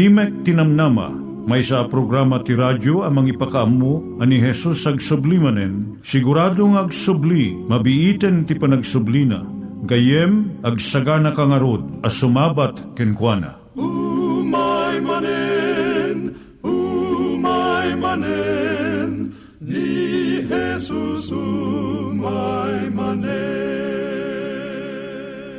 Timek Tinamnama, may sa programa ti radyo amang ipakaamu ani Jesus ag sublimanen, siguradong ag subli, mabiiten ti panagsublina, gayem ag sagana kangarod as sumabat kenkwana. umay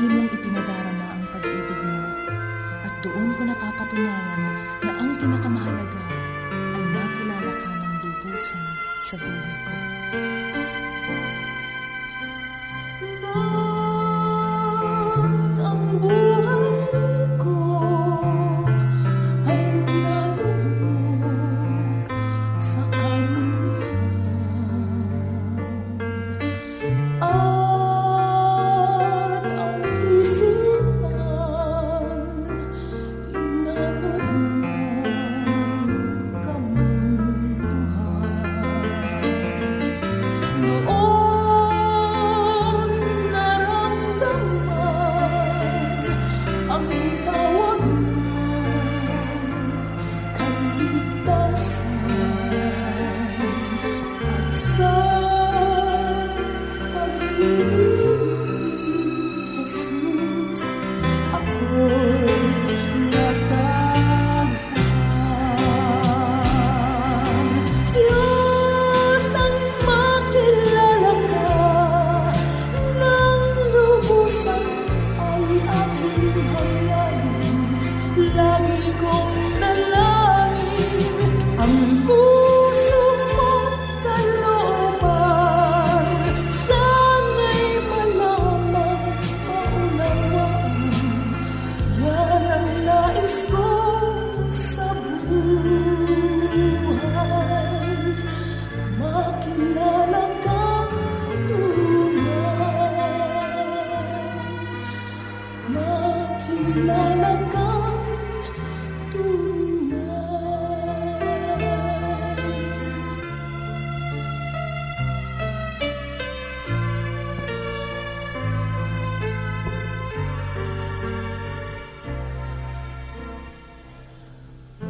lagi mong ipinadarama ang pag-ibig mo, at doon ko napapatunayan na ang pinakamahalaga ay makilala ka ng lubusan sa buhay ko.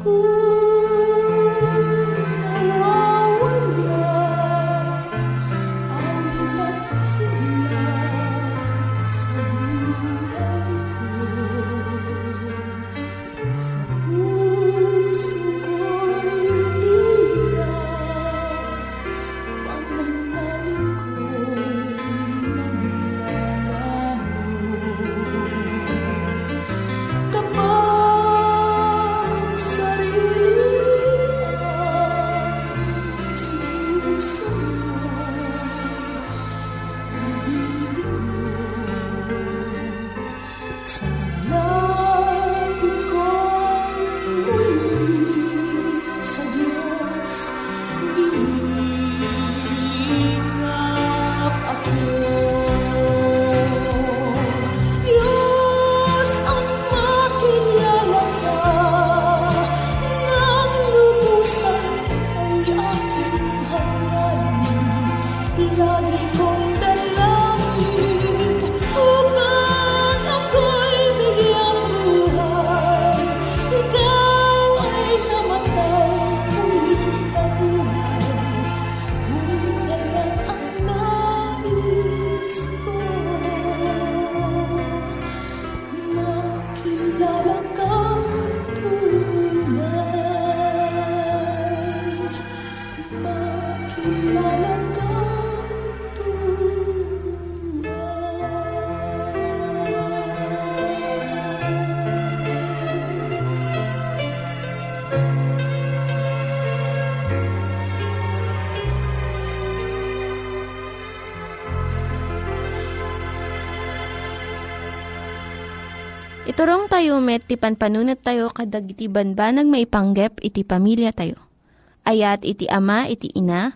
Kung Maturong tayo met, ti panpanunat tayo kadag iti banbanag maipanggep iti pamilya tayo. Ayat iti ama, iti ina,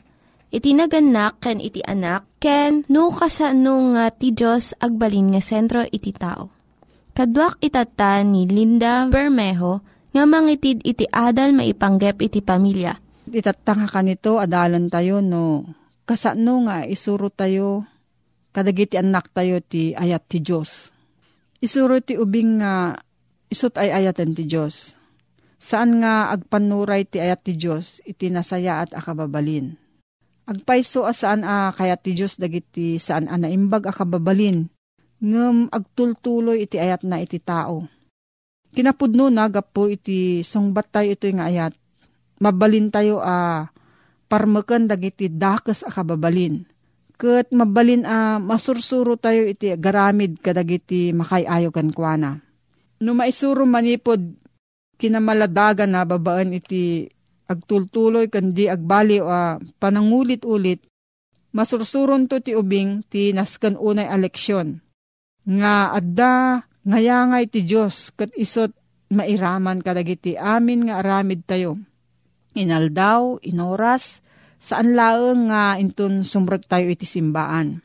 iti naganak, ken iti anak, ken no, kasano nga ti Diyos agbalin nga sentro iti tao. Kaduak itata ni Linda Bermejo nga mangitid iti adal maipanggep iti pamilya. Itatanga ka nito, adalan tayo no, kasano nga isuro tayo, kadagiti anak tayo ti ayat ti Diyos Isuro ti ubing nga isot ay ayatan ti Diyos. Saan nga agpanuray ti ayat ti Diyos, iti nasaya at akababalin. Agpaiso asaan a kayat ti Diyos dagiti saan a naimbag akababalin, ngem agtultuloy iti ayat na iti tao. Kinapudno na gapo iti sungbat tayo ito nga ayat, mabalin tayo a parmeken dagiti dakes akababalin Kat mabalin a uh, masursuro tayo iti garamid kadagiti makayayo kan kuana. No maisuro manipod kinamaladagan na babaan iti agtultuloy kandi agbali o uh, panangulit-ulit masursuron to ti ubing ti naskan unay eleksyon. Nga adda ngayangay ti Diyos kat isot mairaman kadagiti amin nga aramid tayo. Inaldaw, inoras, saan laeng nga intun sumrot tayo iti simbaan.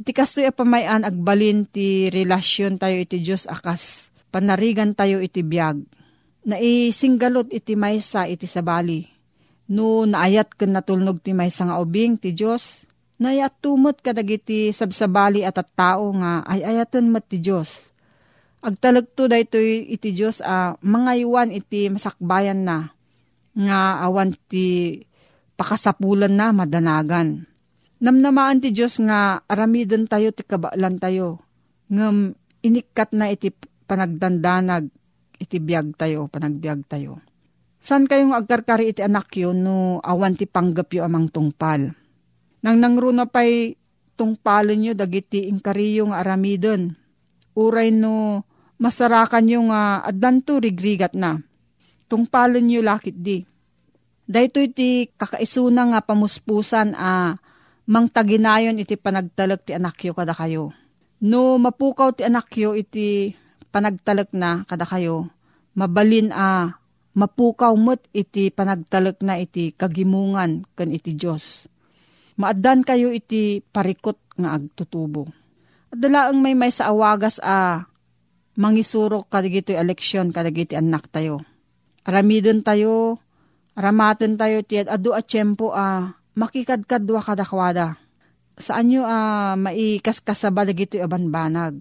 Iti kastoy pamayan agbalin ti relasyon tayo iti Diyos akas panarigan tayo iti biyag. Naisinggalot iti maysa iti sabali. No naayat ken natulnog ti maysa nga ubing ti Diyos, nayat tumot kadagiti sabsabali at at tao nga ay ayaton mat ti Diyos. Agtalagto daytoy iti Diyos a uh, mangaywan iti masakbayan na nga awan ti pakasapulan na madanagan. Namnamaan ti Diyos nga aramiden tayo ti kabaalan tayo. Ngam inikat na iti panagdandanag iti biyag tayo, panagbiag tayo. San kayong agkarkari iti anak yun no awan ti panggap yu amang tungpal? Nang nangruna pa'y tungpalin nyo dagiti inkariyo nga aramiden. Uray no masarakan yung uh, adlanto rigrigat na. Tungpalin nyo lakit di Dahito iti kakaisuna nga pamuspusan a ah, mang taginayon iti panagtalag ti anakyo kada kayo. No mapukaw ti anakyo iti panagtalag na kada kayo, mabalin a ah, mapukaw mo't iti panagtalag na iti kagimungan kan iti Diyos. Maaddan kayo iti parikot nga agtutubo. At dalaang may may sa awagas a ah, mangisurok kadagito eleksyon kadagiti anak tayo. Aramidon tayo Ramaten tayo tiyat adu at tiyempo a uh, makikadkadwa kadakwada. Saan nyo uh, maikaskasaba dagito abanbanag.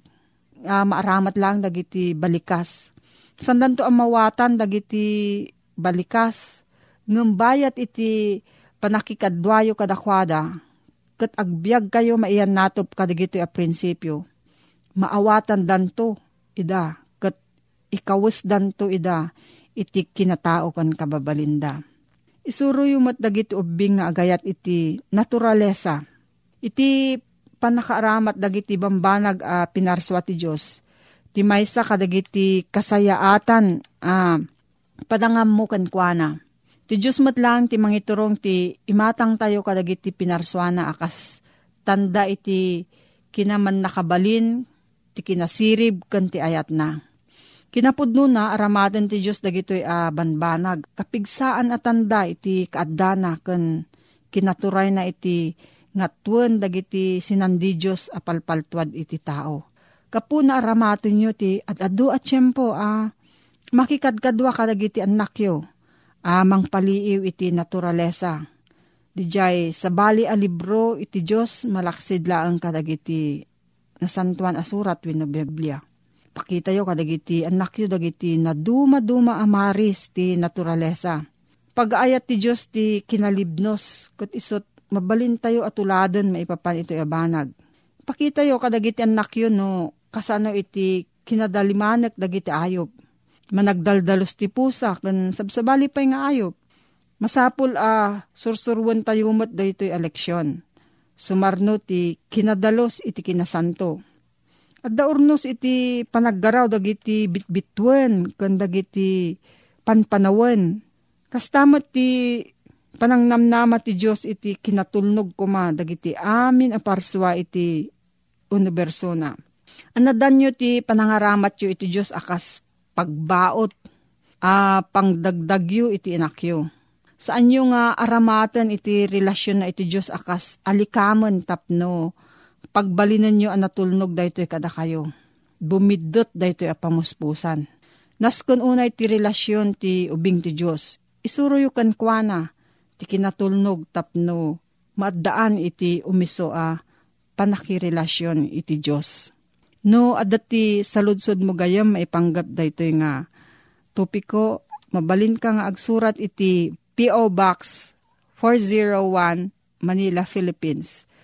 Uh, maaramat lang dagiti balikas. Sandan to ang mawatan dagiti balikas. Ngumbayat iti panakikadwayo kadakwada. Kat agbyag kayo maiyan natop kadagito a prinsipyo. Maawatan danto ida. Kat ikawis danto ida iti kinatao kan kababalinda. Isuro yung matdagiti ubing nga agayat iti naturalesa. Iti panakaaramat dagiti bambanag a uh, pinarswa ti Diyos. Ti maysa kadagiti kasayaatan a uh, padangam mo kankwana. Ti Diyos matlang ti mangiturong ti imatang tayo kadagiti pinarswana akas tanda iti kinaman nakabalin ti kinasirib kan ti ayat na Kinapudno na aramadan ti Diyos dagitoy a uh, banbanag. Kapigsaan atanda iti kaadana ken kinaturay na iti ngatuan dagiti sinandi Diyos apalpaltuad iti tao. Kapuna aramatin nyo ti at adu at tiyempo a uh, makikadkadwa kadagiti anak yo. Amang paliiw iti naturalesa. Dijay sa bali a libro iti Diyos malaksid laang kadagiti nasantuan asurat wino Biblia pakita yo kadagiti anak yo dagiti na duma-duma amaris ti naturalesa. Pag-ayat ti Diyos ti kinalibnos, kat isot mabalin tayo atuladan maipapan ito abanag. Pakita yo kadagiti anak yo no kasano iti kinadalimanek dagiti ayop. Managdaldalos ti pusa kan sabsabali pa nga ayop. Masapul a uh, sursurwan tayo mat daytoy eleksyon. Sumarno ti kinadalos iti kinasanto at daurnos iti panaggaraw dagiti bitbitwen kan dagiti panpanawen. Kastamot ti panangnamnama ti Diyos iti kinatulnog kuma dagiti amin aparswa iti universo na. Anadan nyo ti panangaramat yu iti Diyos akas pagbaot, a pangdagdag yu iti inak yu. Saan nyo nga aramatan iti relasyon na iti Diyos akas alikaman tapno pagbalinan nyo ang natulnog dayto kada kayo. Bumidot dayto a pamuspusan. Naskon unay ti relasyon ti ubing ti Diyos. Isuro yu kan kuana ti kinatulnog tapno maddaan iti umiso a panakirelasyon iti Diyos. No, adati saludsod mo gayam maipanggap dayto nga topiko, mabalin ka nga agsurat iti P.O. Box 401 Manila, Philippines.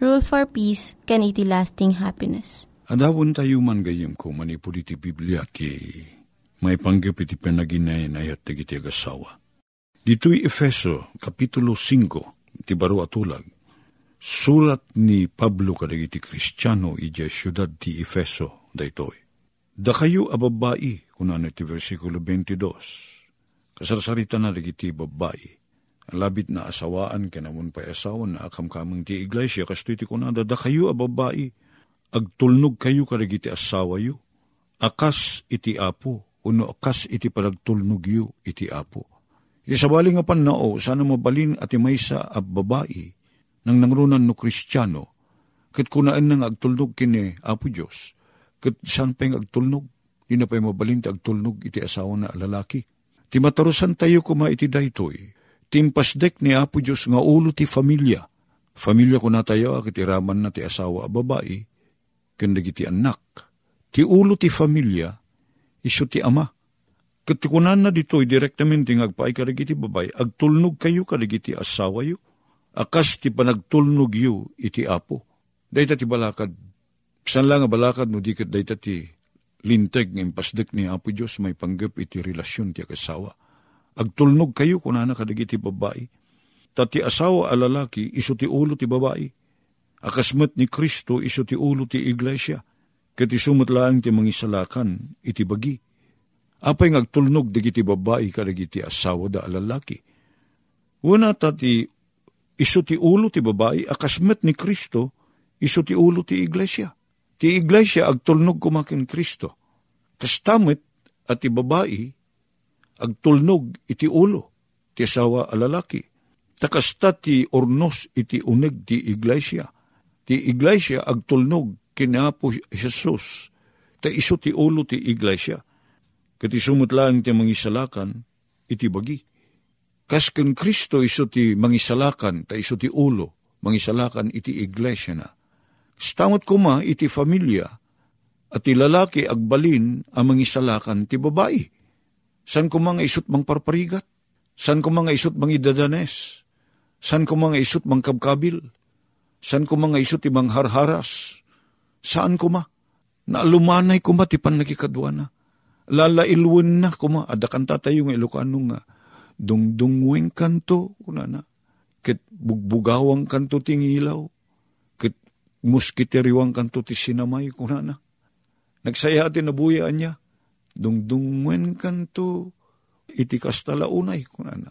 Rule for Peace, can iti lasting happiness. Adawon tayo man gayem ko manipod iti Biblia ti may panggap iti penaginayan ayat ti iti agasawa. Dito'y Efeso, Kapitulo 5, ti baro atulag. Surat ni Pablo kadag iti Kristiyano iti syudad ti Efeso, daytoy Da kayo ababai, kunan iti versikulo 22. Kasarsarita na iti babae. Labit na asawaan kanamun pa asawan na akam kamang ti iglesia kasto iti kunada. Da kayo ababai, agtulnog kayo karag iti asawa yu. Akas iti apo, uno akas iti palagtulnog yu iti apo. Iti sabali nga panao, sana mabalin at maysa ab babae, nang nangrunan no kristyano, kat kunaan nang agtulnog kini Apo Diyos, Kat saan pa agtulnog? Di na pa'y mabalinti agtulnog iti asawa na lalaki. Ti matarusan tayo kuma iti daytoy. Timpasdek ni Apo Diyos nga ulo ti familia. Familia ko na tayo akit iraman na ti asawa a babae. Kandag iti anak. Ti ulo ti familia, iso ti ama. Katikunan na dito'y direktamente nga agpaay ka iti babay, agtulnog kayo ka iti asawa yo. Akas ti panagtulnog yo iti apo. Dahil ti balakad San lang nga balakad no di kat dayta ti linteg ng pasdek ni Apo Diyos may panggap iti relasyon ti akasawa. Agtulnog kayo kung na kadagiti babae. Tati asawa a lalaki iso ti ulo ti babae. Akasmat ni Kristo iso ti ulo ti iglesia. Kat isumot lang ti mangisalakan iti bagi. Apay ngagtulnog digiti babae kadagiti asawa da lalaki. Una tati iso ti ulo ti babae akasmat ni Kristo iso ti ulo ti iglesia Ti iglesia agtulnog kumakin Kristo. Kastamit at ti babae agtulnog iti ulo ti asawa alalaki. Takasta ti ornos iti unig ti iglesia. Ti iglesia agtulnog kinapo Jesus. Ta iso ti ulo ti iglesia. Kati sumutlaan ti mangisalakan iti bagi. Kas ken Kristo iso ti mangisalakan ta iso ti ulo mangisalakan iti iglesia na Stamot kuma iti familia, at ti lalaki agbalin ang mangisalakan ti babae. San ko mga isut mang parparigat? San ko mga isut mang idadanes? San ko mga isut mang kabkabil? San ko mga isut ibang harharas? Saan ko ma? Naalumanay ko ma ti panakikadwana. Lalailwin na ko ma. Adakan tatayo ng Ilocano nga. Dungdungweng kanto, kuna na. Kit bugbugawang kanto tingilaw muskitiriwang kanto ti sinamay kunana. Nagsaya ti nabuyaan niya. Dungdungwen kanto iti kastalaunay kunana.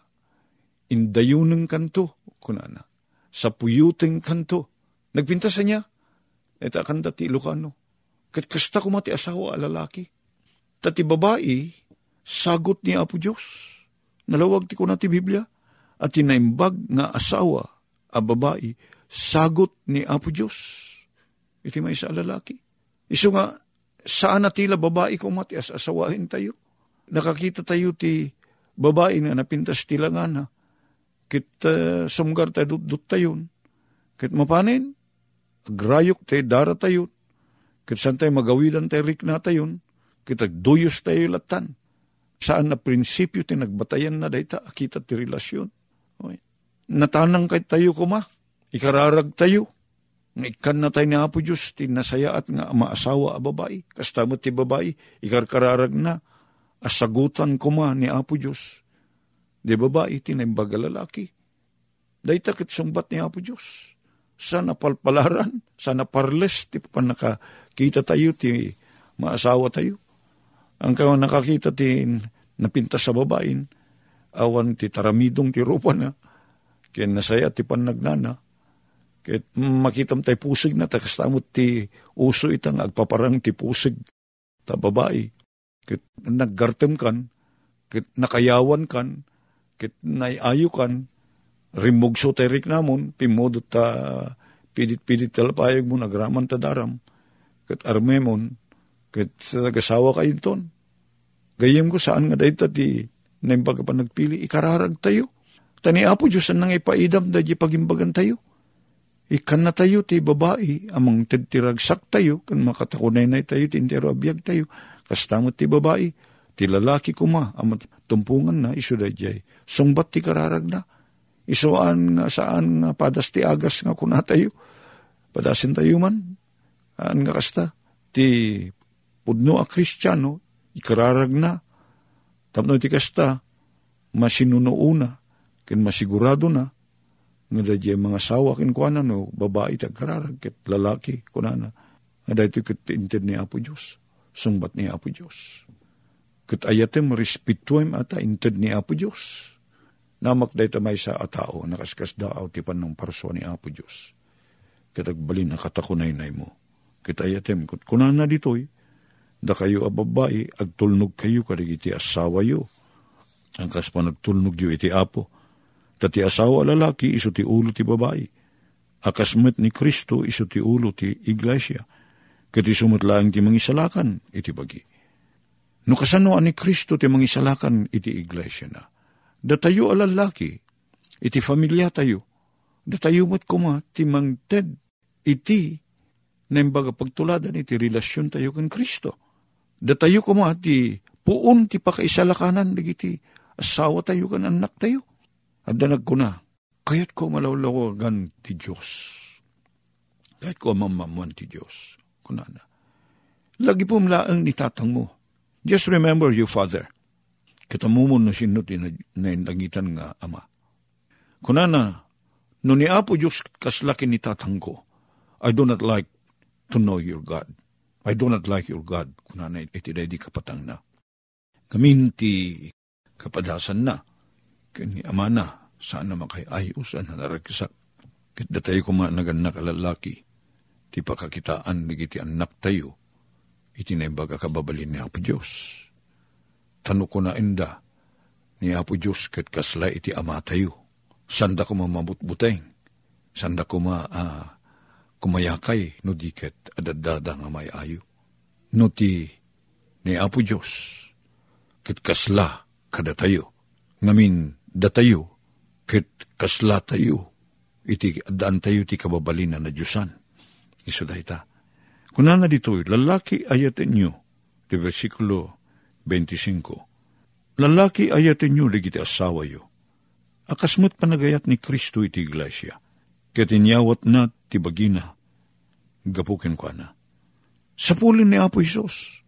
Indayuneng kanto kunana. Sapuyuteng kanto. Nagpintasan niya. Eta kanta ti Ilocano. Kat kasta ko mati asawa alalaki. Tati babae, sagot ni Apo Diyos. Nalawag ti ko na ti Biblia. At tinaimbag nga asawa a babae sagot ni Apo Diyos. Iti may isa lalaki. Iso nga, saan na tila babae ko matias asawahin tayo? nakakita tayo ti babae nga napintas ti langana, kit uh, sumgar tayo dut tayon, kit mapanin, agrayok tayo dara tayo, kit saan tayo magawidan tayo rik na tayon, kit agduyos tayo latan, saan na prinsipyo ti nagbatayan na dayta, akita ti relasyon. Okay. Natanang kay tayo kuma, ikararag tayo, nga ikan na tayo ni Apo Diyos, tinasaya at nga maasawa a babae, kastamot ti babae, ikarkararag na, asagutan ko ma ni Apo Diyos. Di babae, tinimbaga lalaki. Dahita kit sumbat ni Apo Diyos. Sana palpalaran, sana parles, ti pa nakakita tayo, ti maasawa tayo. Ang kawan nakakita ti napinta sa babain, awan ti taramidong ti rupa na, kaya nasaya ti panagnana, kaya makitam tay pusig na, takastamot ti uso itang agpaparang ti pusig ta babae kit naggartem kan, kit nakayawan kan, kit naiayo kan, rimugso terik namon, timodot ta pidit-pidit talapayag mo, nagraman ta daram, kit armemon, sa nagasawa kayo ton. Gayem ko saan nga dahita ti naimbaga pa nagpili, ikararag tayo. Tani apo Diyos ang nang ipaidam da di pagimbagan tayo. Ikan na tayo ti babae, amang titiragsak tayo, kan makatakunay na tayo, tintero abiyag tayo, Kastamot ti babae, ti lalaki kuma, amat tumpungan na, iso da jay. Sungbat ti kararag na. Isuan nga saan nga padas ti agas nga kuna tayo. Padasin tayo man. Aan nga kasta. Ti pudno a kristyano, ikararag na. Tapno ti kasta, masinunuuna, kin masigurado na, nga da mga sawa kin kuana no, babae ti kararag, kit lalaki kunana. Nga da ito kit inted ni Apo Diyos sungbat ni Apo Diyos. Kat ayatem respetuem ata inted ni Apo Diyos. Namak day tamay sa atao, nakaskas daaw ti panong parso ni Apo Diyos. Katagbalin na katakunay na mo. Kita ayatem, kut kunan na ditoy, da kayo ababay, agtulnog kayo kadigiti asawa yo. Ang kas pa nagtulnog yo iti apo. Tati asawa lalaki, iso ti ulo ti babae. Akasmet ni Kristo, iso ti ulo ti iglesia Kati sumutlaang ti mangisalakan iti bagi. No kasano ani Kristo ti mangisalakan iti iglesia na. Datayo alalaki, iti familia tayo. Datayo mat kuma ti mangted iti na imbaga pagtuladan iti relasyon tayo kan Kristo. Datayo kuma ti puon ti pakaisalakanan digiti asawa tayo kan anak tayo. At danag ko na, kayat ko malawlawagan ti Diyos. Kahit ko mamamuan ti Diyos kunana. Lagi po mlaang ni tatang mo. Just remember you, Father. Kitamumo na sinuti na, na langitan nga ama. Kunana, no ni Apo Diyos kaslaki ni tatang ko, I do not like to know your God. I do not like your God. Kunana, iti di kapatang na. Kaminti kapadasan na. Kani ama na, saan na makayayos, ang naragsak. Kit datay ko naganak alalaki ti pakakitaan bigiti anak tayo, iti naimbaga kababalin ni Apo Diyos. Tano ko na inda, ni Apo Diyos kat kasla iti ama tayo. Sanda ko mamabutbuteng, sanda ko ma uh, kumayakay no diket adadada nga may ayo. No ti ni Apo Diyos, kat kasla kada tayo. Ngamin datayo, kat kasla tayo, iti adaan tayo ti kababalin na Diyosan iso dayta. Kunana dito, lalaki ayatin nyo, di versikulo 25. Lalaki ayatin nyo, ligiti asawa yo. Akasmat panagayat ni Kristo iti iglesia. Katinyawat na tibagina. Gapukin ko na. Sa pulin ni Apo Isos,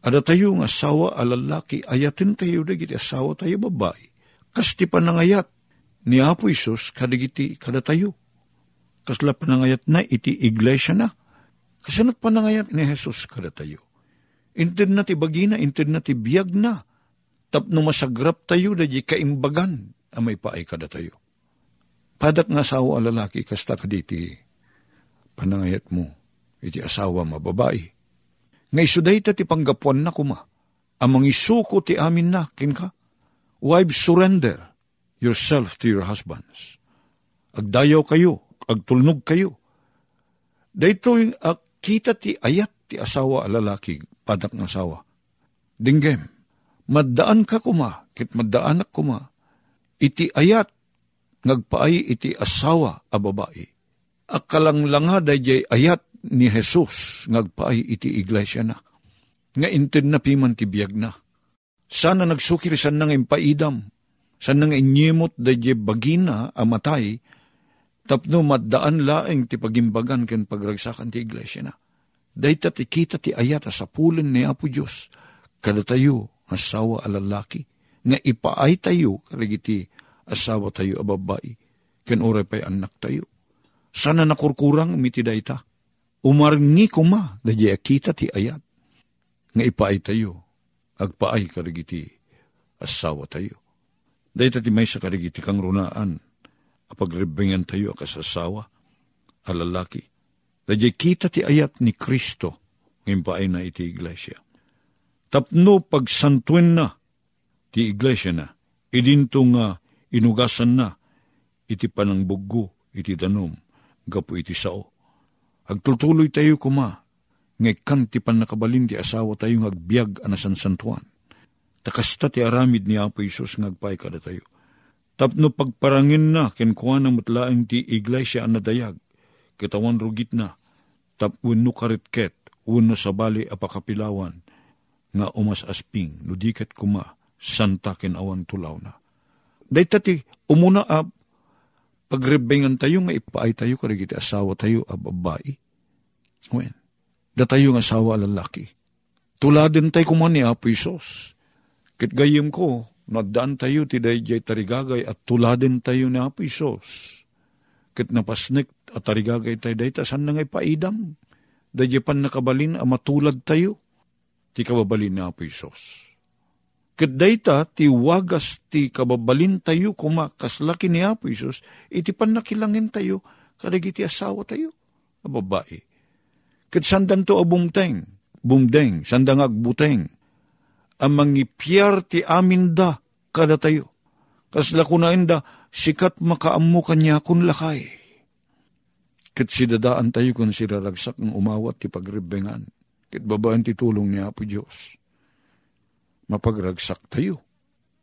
ada tayo ng asawa a lalaki, ayatin tayo digiti asawa tayo babae. Kasti panangayat ni Apo Isos kadigiti kada tayo kasla panangayat na iti iglesia na. Kasanat panangayat ni Jesus kada tayo. Inted na ti bagina, inted na ti biyag na. Tapno masagrap tayo da di kaimbagan amay paay kada tayo. Padak nga asawa lalaki kasta kaditi panangayat mo iti asawa mababae. Nga isuday ta ti panggapuan na kuma. Amang isuko ti amin na kinka. Wives, surrender yourself to your husbands. Agdayaw kayo agtulnog kayo. Dahito yung uh, kita ti ayat ti asawa lalaki, padak ng asawa. Dinggem, maddaan ka kuma, kit maddaanak kuma, iti ayat, ngagpaay iti asawa a babae. Akalanglanga dayjay ayat ni Jesus, ngagpaay iti iglesia na. Nga inted na piman ti biyag na. Sana nagsukir san nang impaidam, san nang inyimot dayjay bagina amatay, tapno maddaan laeng ti pagimbagan ken pagragsakan ti iglesia na. Dayta ti kita ti ayat sa pulen ni Apo Diyos, kada tayo asawa alalaki, nga ipaay tayo karigiti asawa tayo ababae, ken oray pa'y anak tayo. Sana nakurkurang miti dayta. Umarngi kuma, dadya kita ti ayat, nga ipaay tayo, agpaay karigiti asawa tayo. Dayta ti may sa karigiti kang runaan, apagrebengan tayo akasasawa, alalaki. Dadya kita ti ayat ni Kristo, ngayon paay na iti iglesia. Tapno pagsantuin na, ti iglesia na, idinto nga inugasan na, iti panang buggo, iti danom, gapo iti sao. Agtultuloy tayo kuma, ngaykan ti panakabalin ti asawa tayo ngagbiag anasan santuan. Takasta ti aramid ni Apo Isus ngagpay kada tayo. Tapno pagparangin na, kenkuha na mutlaang ti iglesia anadayag, kitawan rugit na, tap wenno karitket, wenno sabali apakapilawan, nga umas asping, nudiket kuma, santa ken awan tulaw na. Dahil ti, umuna a, pagrebengan tayo nga ipaay tayo, karigiti asawa tayo, a babae. Wen, da tayo nga asawa lalaki. Tuladin tayo kuman ni Apo Isos. Kit gayim ko, nadaan tayo ti dayjay tarigagay at tuladin tayo ni Apo Isos ket napasnek at tarigagay tayo dayta san na paidam. Dayjay pan nakabalin a matulad tayo. Ti kababalin na Apo Isos. Ket dayta ti wagas ti kababalin tayo kuma kaslaki ni Apo Isos, iti pan nakilangin tayo kadagiti asawa tayo. A babae. Ket sandan to a bumteng, bumdeng, sandang agbuteng. Ang mangipyar ti amin da kada tayo. Kasla kunain da, sikat makaammo kanya kun lakay. Kat si dadaan tayo kung si raragsak ng umawat ti pagribengan. Kit babaan ti tulong ni Apo Diyos. Mapagragsak tayo.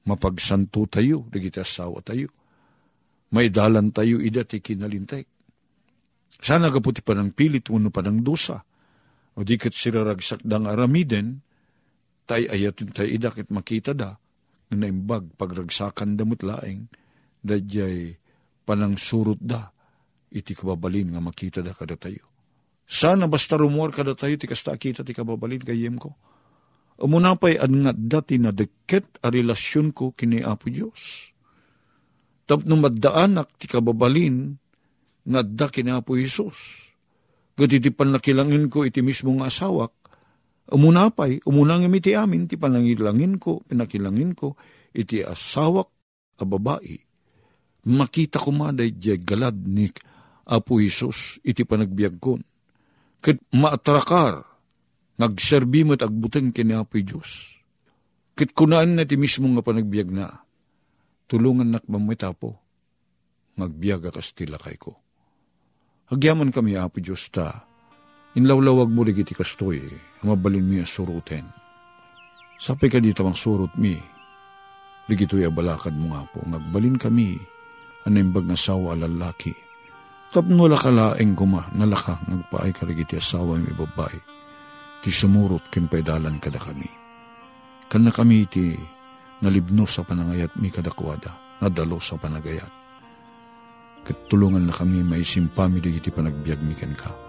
Mapagsanto tayo. Digiti asawa tayo. May dalan tayo ida ti kinalintek. Sana kaputi pa ng pilit uno pa ng dusa. O di kat si raragsak dang aramiden, tay ayatin tayo ida kit makita da, nga naimbag pagragsakan damot laeng, dadyay panang surot da, iti kababalin nga makita da kada tayo. Sana basta rumor kada tayo, ti kasta kita ti kababalin kayem ko. Umunapay an nga dati na deket a relasyon ko kini Apo Diyos. Tapno maddaanak ti kababalin nga da kini Apo Isus. Gati ti panakilangin ko iti mismo nga asawak, umunapay, umunang iti amin, ti panangilangin ko, pinakilangin ko, iti asawak a babae, makita ko maday di galad ni Apo Isus iti panagbiag kon. Kat maatrakar, nagserbi mo't agbuteng kini Apo Diyos. Kit kunaan na ti mismo nga panagbiag na, tulungan nak mamita po, ngagbiag akas tila kay ko. Agyaman kami, Apo Diyos ta, inlawlawag mo ligiti kastoy, mabalin mi suruten. Sapi ka dito ang surut mi, ligito'y abalakad mo nga po, ngagbalin kami, animbag nga sawa lalaki. Tapno lakalaeng kuma, nalaka, nagpaay ka ligiti asawa yung ibabay, ti sumurot kin paidalan kada kami. Kana kami ti nalibno sa panangayat mi kadakwada, nadalo sa panagayat. Katulungan na kami may simpami iti panagbiag mi ken ka.